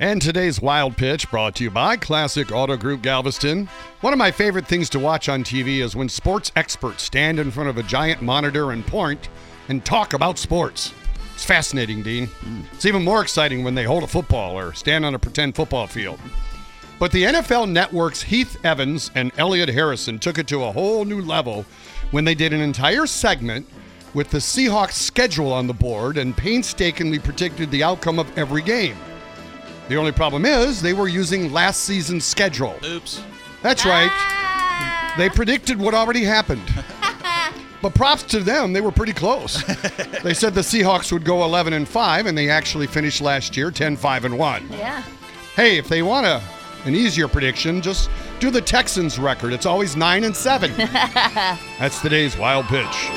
And today's Wild Pitch brought to you by Classic Auto Group Galveston. One of my favorite things to watch on TV is when sports experts stand in front of a giant monitor and point and talk about sports. It's fascinating, Dean. Hmm. It's even more exciting when they hold a football or stand on a pretend football field. But the NFL Network's Heath Evans and Elliot Harrison took it to a whole new level when they did an entire segment with the Seahawks schedule on the board and painstakingly predicted the outcome of every game. The only problem is they were using last season's schedule. Oops. That's right. Ah. They predicted what already happened. But props to them, they were pretty close. they said the Seahawks would go 11 and 5 and they actually finished last year 10-5 and 1. Yeah. Hey, if they want a an easier prediction, just do the Texans record. It's always 9 and 7. That's today's wild pitch.